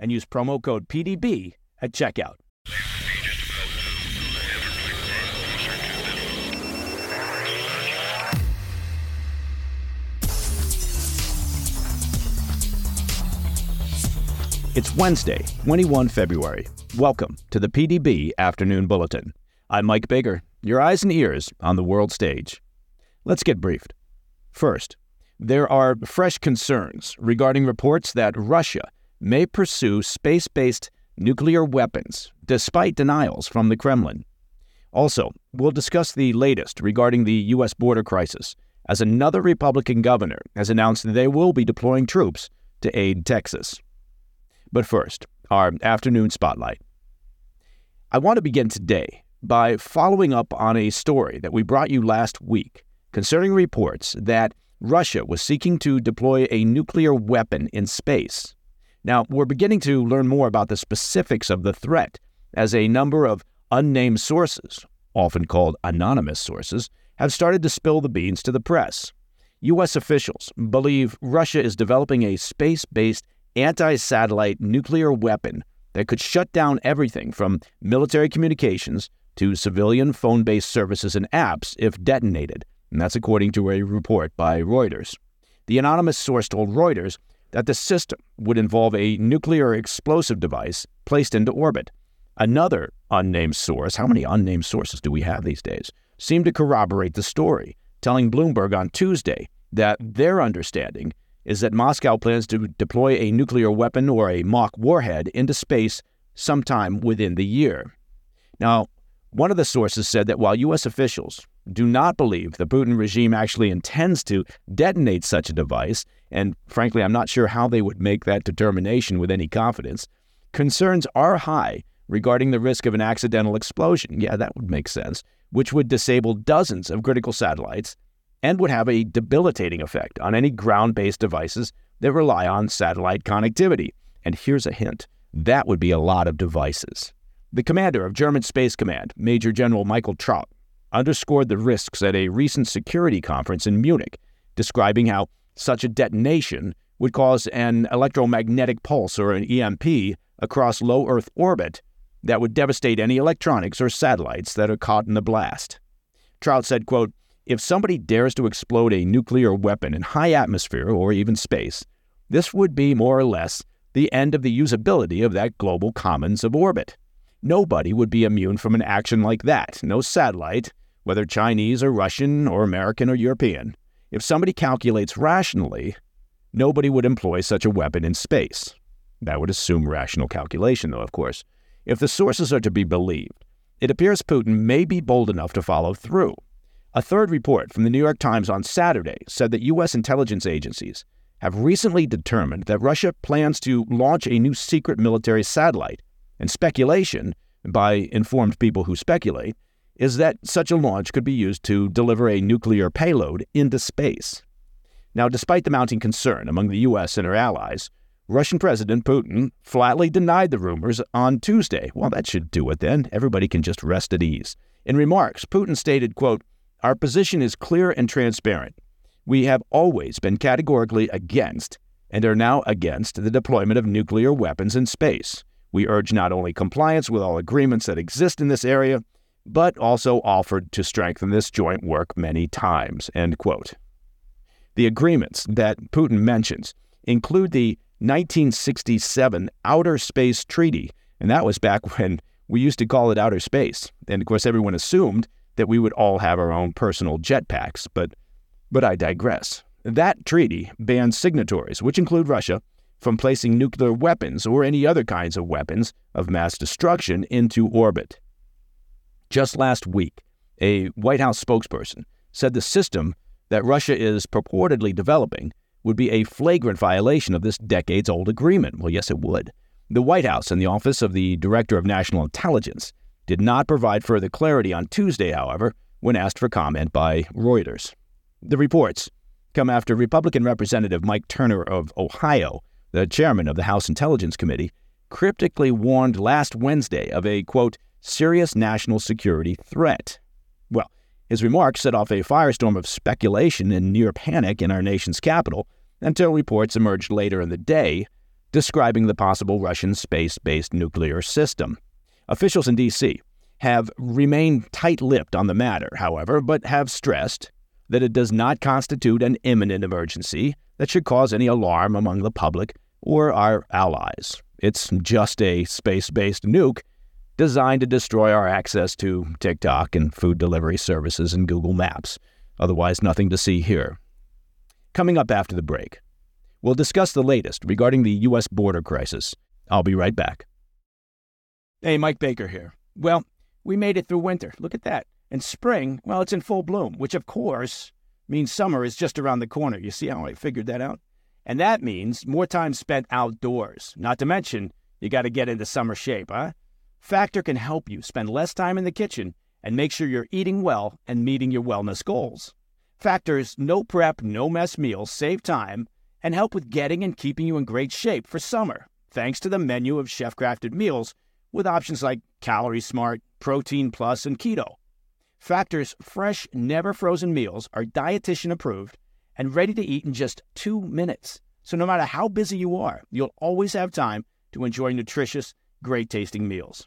and use promo code PDB at checkout. It's Wednesday, 21 February. Welcome to the PDB Afternoon Bulletin. I'm Mike Baker, your eyes and ears on the world stage. Let's get briefed. First, there are fresh concerns regarding reports that Russia may pursue space based nuclear weapons, despite denials from the Kremlin. Also, we'll discuss the latest regarding the U.S. border crisis, as another Republican governor has announced that they will be deploying troops to aid Texas. But first, our afternoon spotlight. I want to begin today by following up on a story that we brought you last week concerning reports that Russia was seeking to deploy a nuclear weapon in space. Now, we're beginning to learn more about the specifics of the threat as a number of unnamed sources, often called anonymous sources, have started to spill the beans to the press. U.S. officials believe Russia is developing a space based anti satellite nuclear weapon that could shut down everything from military communications to civilian phone based services and apps if detonated. And that's according to a report by Reuters. The anonymous source told Reuters that the system would involve a nuclear explosive device placed into orbit. Another unnamed source, how many unnamed sources do we have these days, seemed to corroborate the story, telling Bloomberg on Tuesday that their understanding is that Moscow plans to deploy a nuclear weapon or a mock warhead into space sometime within the year. Now, one of the sources said that while U.S. officials do not believe the Putin regime actually intends to detonate such a device, and frankly, I'm not sure how they would make that determination with any confidence. Concerns are high regarding the risk of an accidental explosion. Yeah, that would make sense, which would disable dozens of critical satellites and would have a debilitating effect on any ground based devices that rely on satellite connectivity. And here's a hint that would be a lot of devices. The commander of German Space Command, Major General Michael Traut, underscored the risks at a recent security conference in Munich, describing how such a detonation would cause an electromagnetic pulse or an EMP across low Earth orbit that would devastate any electronics or satellites that are caught in the blast. Traut said, quote, if somebody dares to explode a nuclear weapon in high atmosphere or even space, this would be more or less the end of the usability of that global commons of orbit. Nobody would be immune from an action like that. No satellite, whether Chinese or Russian or American or European. If somebody calculates rationally, nobody would employ such a weapon in space. That would assume rational calculation, though, of course. If the sources are to be believed, it appears Putin may be bold enough to follow through. A third report from the New York Times on Saturday said that U.S. intelligence agencies have recently determined that Russia plans to launch a new secret military satellite, and speculation, by informed people who speculate, is that such a launch could be used to deliver a nuclear payload into space. Now, despite the mounting concern among the U.S. and her allies, Russian President Putin flatly denied the rumors on Tuesday. Well, that should do it then. Everybody can just rest at ease. In remarks, Putin stated, quote, Our position is clear and transparent. We have always been categorically against and are now against the deployment of nuclear weapons in space. We urge not only compliance with all agreements that exist in this area, but also offered to strengthen this joint work many times. End quote. The agreements that Putin mentions include the 1967 Outer Space Treaty And that was back when we used to call it outer space. And of course, everyone assumed that we would all have our own personal jetpacks. But, but I digress. That treaty bans signatories, which include Russia, from placing nuclear weapons or any other kinds of weapons of mass destruction into orbit. Just last week, a White House spokesperson said the system that Russia is purportedly developing would be a flagrant violation of this decades old agreement. Well, yes, it would. The White House and the Office of the Director of National Intelligence did not provide further clarity on Tuesday, however, when asked for comment by Reuters. The reports come after Republican Representative Mike Turner of Ohio, the chairman of the House Intelligence Committee, cryptically warned last Wednesday of a, quote, serious national security threat. Well, his remarks set off a firestorm of speculation and near panic in our nation's capital until reports emerged later in the day describing the possible Russian space based nuclear system. Officials in D.C. have remained tight lipped on the matter, however, but have stressed that it does not constitute an imminent emergency that should cause any alarm among the public or our allies. It's just a space based nuke designed to destroy our access to TikTok and food delivery services and Google Maps. Otherwise, nothing to see here. Coming up after the break, we'll discuss the latest regarding the U.S. border crisis. I'll be right back. Hey, Mike Baker here. Well, we made it through winter. Look at that. And spring, well, it's in full bloom, which of course means summer is just around the corner. You see how I figured that out? And that means more time spent outdoors. Not to mention, you got to get into summer shape, huh? Factor can help you spend less time in the kitchen and make sure you're eating well and meeting your wellness goals. Factor's no prep, no mess meals save time and help with getting and keeping you in great shape for summer, thanks to the menu of chef crafted meals with options like Calorie Smart, Protein Plus, and Keto. Factor's fresh, never frozen meals are dietitian approved and ready to eat in just two minutes. So no matter how busy you are, you'll always have time to enjoy nutritious, great tasting meals.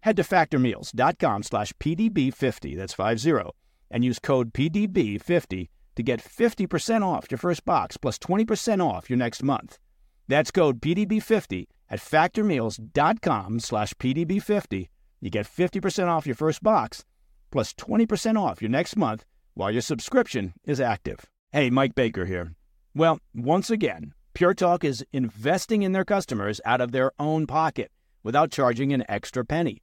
Head to factormeals.com slash PDB50, that's 50, and use code PDB50 to get 50% off your first box plus 20% off your next month. That's code PDB50 at factormeals.com slash PDB50. You get 50% off your first box plus 20% off your next month while your subscription is active. Hey, Mike Baker here. Well, once again, Pure Talk is investing in their customers out of their own pocket without charging an extra penny.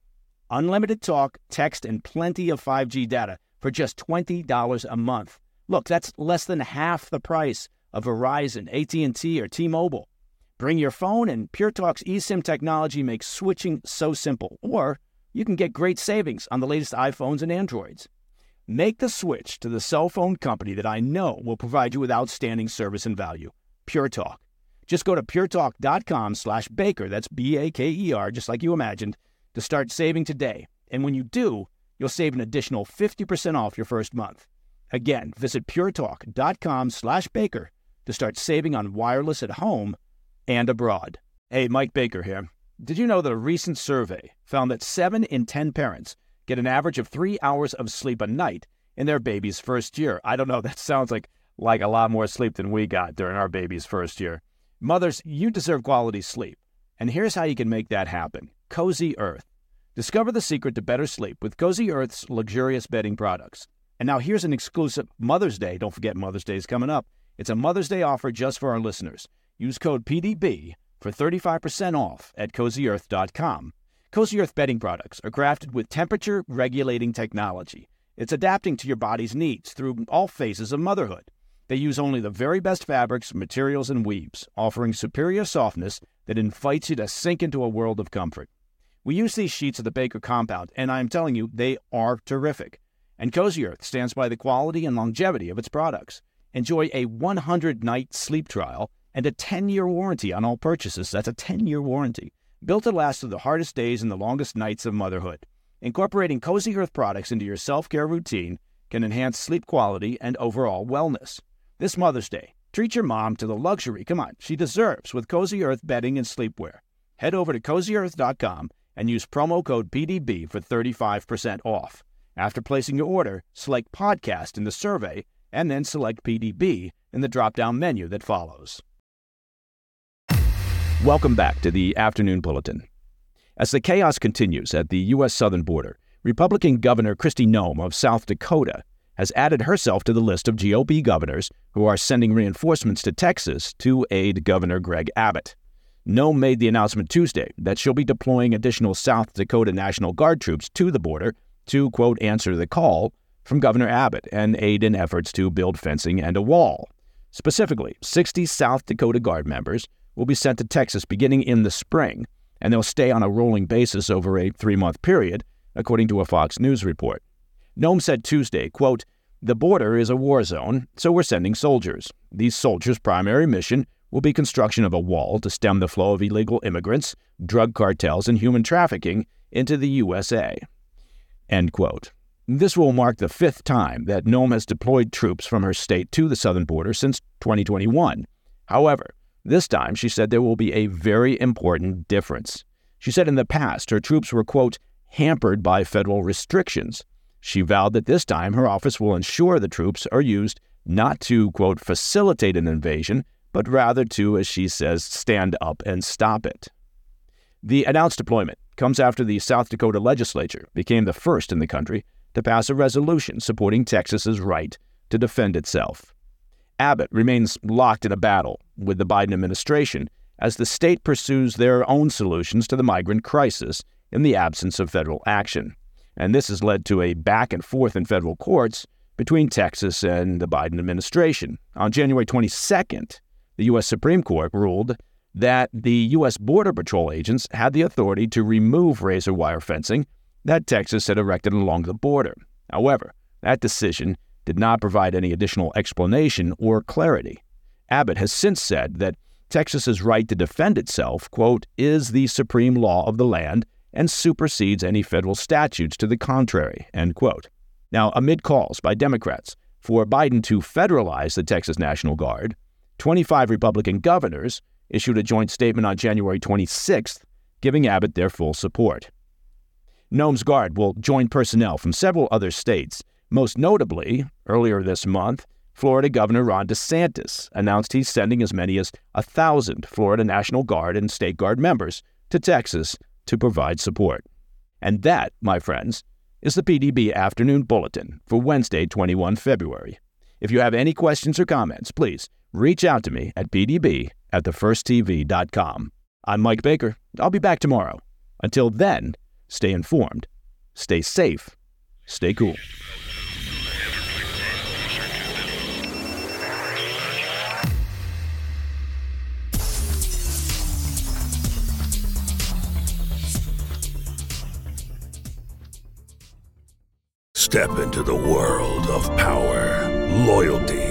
unlimited talk, text, and plenty of 5G data for just $20 a month. Look, that's less than half the price of Verizon, AT&T, or T-Mobile. Bring your phone and PureTalk's eSIM technology makes switching so simple. Or you can get great savings on the latest iPhones and Androids. Make the switch to the cell phone company that I know will provide you with outstanding service and value. Pure Talk. Just go to puretalk.com slash baker, that's B-A-K-E-R, just like you imagined, to start saving today. And when you do, you'll save an additional 50% off your first month. Again, visit puretalk.com slash baker to start saving on wireless at home and abroad. Hey, Mike Baker here. Did you know that a recent survey found that 7 in 10 parents get an average of 3 hours of sleep a night in their baby's first year? I don't know, that sounds like like a lot more sleep than we got during our baby's first year. Mothers, you deserve quality sleep. And here's how you can make that happen. Cozy Earth. Discover the secret to better sleep with Cozy Earth's luxurious bedding products. And now here's an exclusive Mother's Day. Don't forget Mother's Day is coming up. It's a Mother's Day offer just for our listeners. Use code PDB for 35% off at cozyearth.com. Cozy Earth bedding products are crafted with temperature regulating technology. It's adapting to your body's needs through all phases of motherhood. They use only the very best fabrics, materials, and weaves, offering superior softness that invites you to sink into a world of comfort. We use these sheets of the Baker compound, and I am telling you, they are terrific. And Cozy Earth stands by the quality and longevity of its products. Enjoy a 100 night sleep trial and a 10 year warranty on all purchases. That's a 10 year warranty. Built to last through the hardest days and the longest nights of motherhood. Incorporating Cozy Earth products into your self care routine can enhance sleep quality and overall wellness. This Mother's Day, treat your mom to the luxury, come on, she deserves with Cozy Earth bedding and sleepwear. Head over to cozyearth.com and use promo code PDB for 35% off. After placing your order, select podcast in the survey and then select PDB in the drop down menu that follows. Welcome back to the Afternoon Bulletin. As the chaos continues at the U.S. southern border, Republican Governor Kristi Noem of South Dakota has added herself to the list of GOP governors who are sending reinforcements to Texas to aid Governor Greg Abbott. Noem made the announcement Tuesday that she'll be deploying additional South Dakota National Guard troops to the border to, quote, answer the call from Governor Abbott and aid in efforts to build fencing and a wall. Specifically, 60 South Dakota Guard members will be sent to Texas beginning in the spring, and they'll stay on a rolling basis over a three month period, according to a Fox News report. Noem said Tuesday, quote, The border is a war zone, so we're sending soldiers. These soldiers' primary mission will be construction of a wall to stem the flow of illegal immigrants, drug cartels, and human trafficking into the USA. End quote. This will mark the fifth time that Noem has deployed troops from her state to the southern border since 2021. However, this time she said there will be a very important difference. She said in the past her troops were, quote, hampered by federal restrictions. She vowed that this time her office will ensure the troops are used not to, quote, facilitate an invasion, but rather to, as she says, stand up and stop it. The announced deployment comes after the South Dakota legislature became the first in the country to pass a resolution supporting Texas's right to defend itself. Abbott remains locked in a battle with the Biden administration as the state pursues their own solutions to the migrant crisis in the absence of federal action. And this has led to a back and forth in federal courts between Texas and the Biden administration. On January 22nd, the U.S. Supreme Court ruled that the U.S. Border Patrol agents had the authority to remove razor wire fencing that Texas had erected along the border. However, that decision did not provide any additional explanation or clarity. Abbott has since said that Texas's right to defend itself, quote, is the supreme law of the land and supersedes any federal statutes to the contrary, end quote. Now, amid calls by Democrats for Biden to federalize the Texas National Guard, 25 Republican governors issued a joint statement on January 26th giving Abbott their full support. Noem's Guard will join personnel from several other states. Most notably, earlier this month, Florida Governor Ron DeSantis announced he's sending as many as a thousand Florida National Guard and State Guard members to Texas to provide support. And that, my friends, is the PDB Afternoon Bulletin for Wednesday, 21 February. If you have any questions or comments, please reach out to me at pdb at thefirsttv.com. I'm Mike Baker. I'll be back tomorrow. Until then, stay informed, stay safe, stay cool. Step into the world of power, loyalty,